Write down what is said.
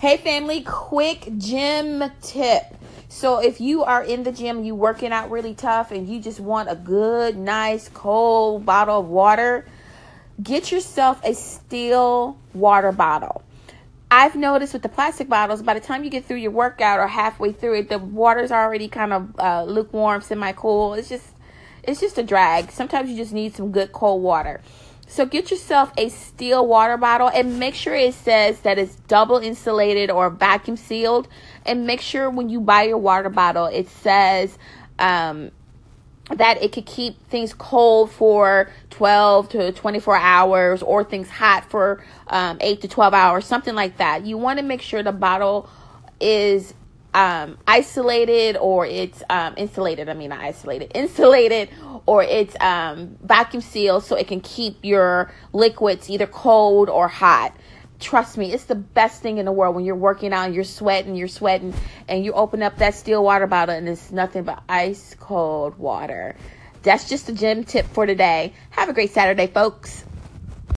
Hey, family, quick gym tip. So, if you are in the gym, you working out really tough, and you just want a good, nice, cold bottle of water, get yourself a steel water bottle. I've noticed with the plastic bottles, by the time you get through your workout or halfway through it, the water's already kind of uh, lukewarm, semi-cool. It's just, it's just a drag. Sometimes you just need some good cold water. So get yourself a steel water bottle and make sure it says that it's double insulated or vacuum sealed. And make sure when you buy your water bottle, it says um, that it could keep things cold for 12 to 24 hours or things hot for um, 8 to 12 hours, something like that. You want to make sure the bottle is um, isolated or it's um, insulated. I mean, not isolated, insulated, or it's um, vacuum sealed so it can keep your liquids either cold or hot. Trust me, it's the best thing in the world when you're working out and you're sweating, you're sweating, and you open up that steel water bottle and it's nothing but ice cold water. That's just a gym tip for today. Have a great Saturday, folks.